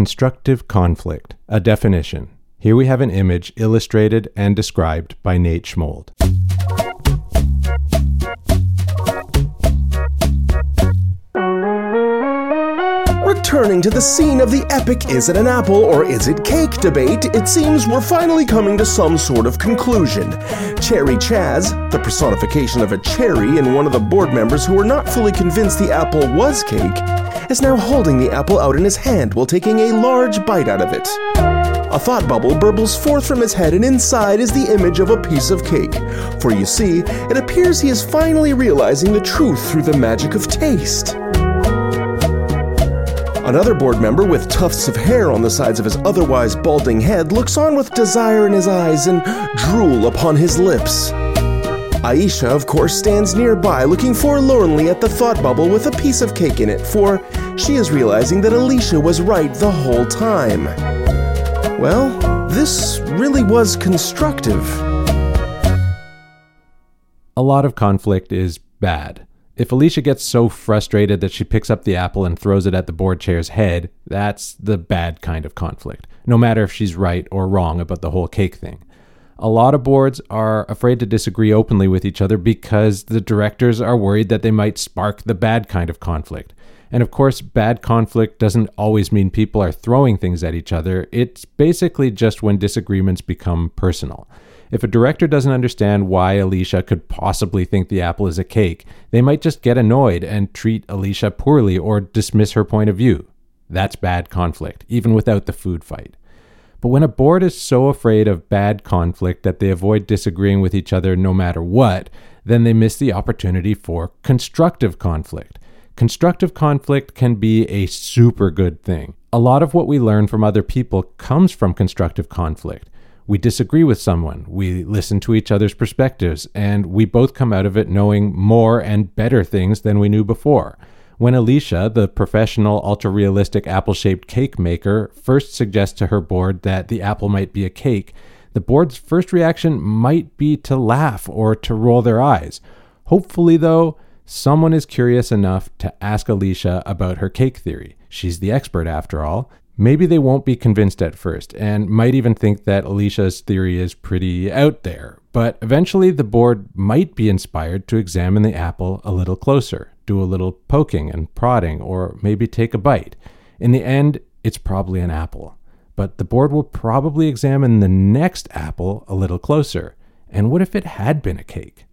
Constructive conflict, a definition. Here we have an image illustrated and described by Nate Schmold. Returning to the scene of the epic is it an apple or is it cake debate, it seems we're finally coming to some sort of conclusion. Cherry Chaz, the personification of a cherry and one of the board members who were not fully convinced the apple was cake, is now holding the apple out in his hand while taking a large bite out of it. A thought bubble burbles forth from his head, and inside is the image of a piece of cake. For you see, it appears he is finally realizing the truth through the magic of taste. Another board member with tufts of hair on the sides of his otherwise balding head looks on with desire in his eyes and drool upon his lips. Aisha, of course, stands nearby looking forlornly at the thought bubble with a piece of cake in it, for she is realizing that Alicia was right the whole time. Well, this really was constructive. A lot of conflict is bad. If Alicia gets so frustrated that she picks up the apple and throws it at the board chair's head, that's the bad kind of conflict, no matter if she's right or wrong about the whole cake thing. A lot of boards are afraid to disagree openly with each other because the directors are worried that they might spark the bad kind of conflict. And of course, bad conflict doesn't always mean people are throwing things at each other. It's basically just when disagreements become personal. If a director doesn't understand why Alicia could possibly think the apple is a cake, they might just get annoyed and treat Alicia poorly or dismiss her point of view. That's bad conflict, even without the food fight. But when a board is so afraid of bad conflict that they avoid disagreeing with each other no matter what, then they miss the opportunity for constructive conflict. Constructive conflict can be a super good thing. A lot of what we learn from other people comes from constructive conflict we disagree with someone, we listen to each other's perspectives, and we both come out of it knowing more and better things than we knew before. When Alicia, the professional ultra realistic apple shaped cake maker, first suggests to her board that the apple might be a cake, the board's first reaction might be to laugh or to roll their eyes. Hopefully, though, someone is curious enough to ask Alicia about her cake theory. She's the expert after all, maybe they won't be convinced at first and might even think that Alicia's theory is pretty out there. But eventually, the board might be inspired to examine the apple a little closer, do a little poking and prodding, or maybe take a bite. In the end, it's probably an apple. But the board will probably examine the next apple a little closer. And what if it had been a cake?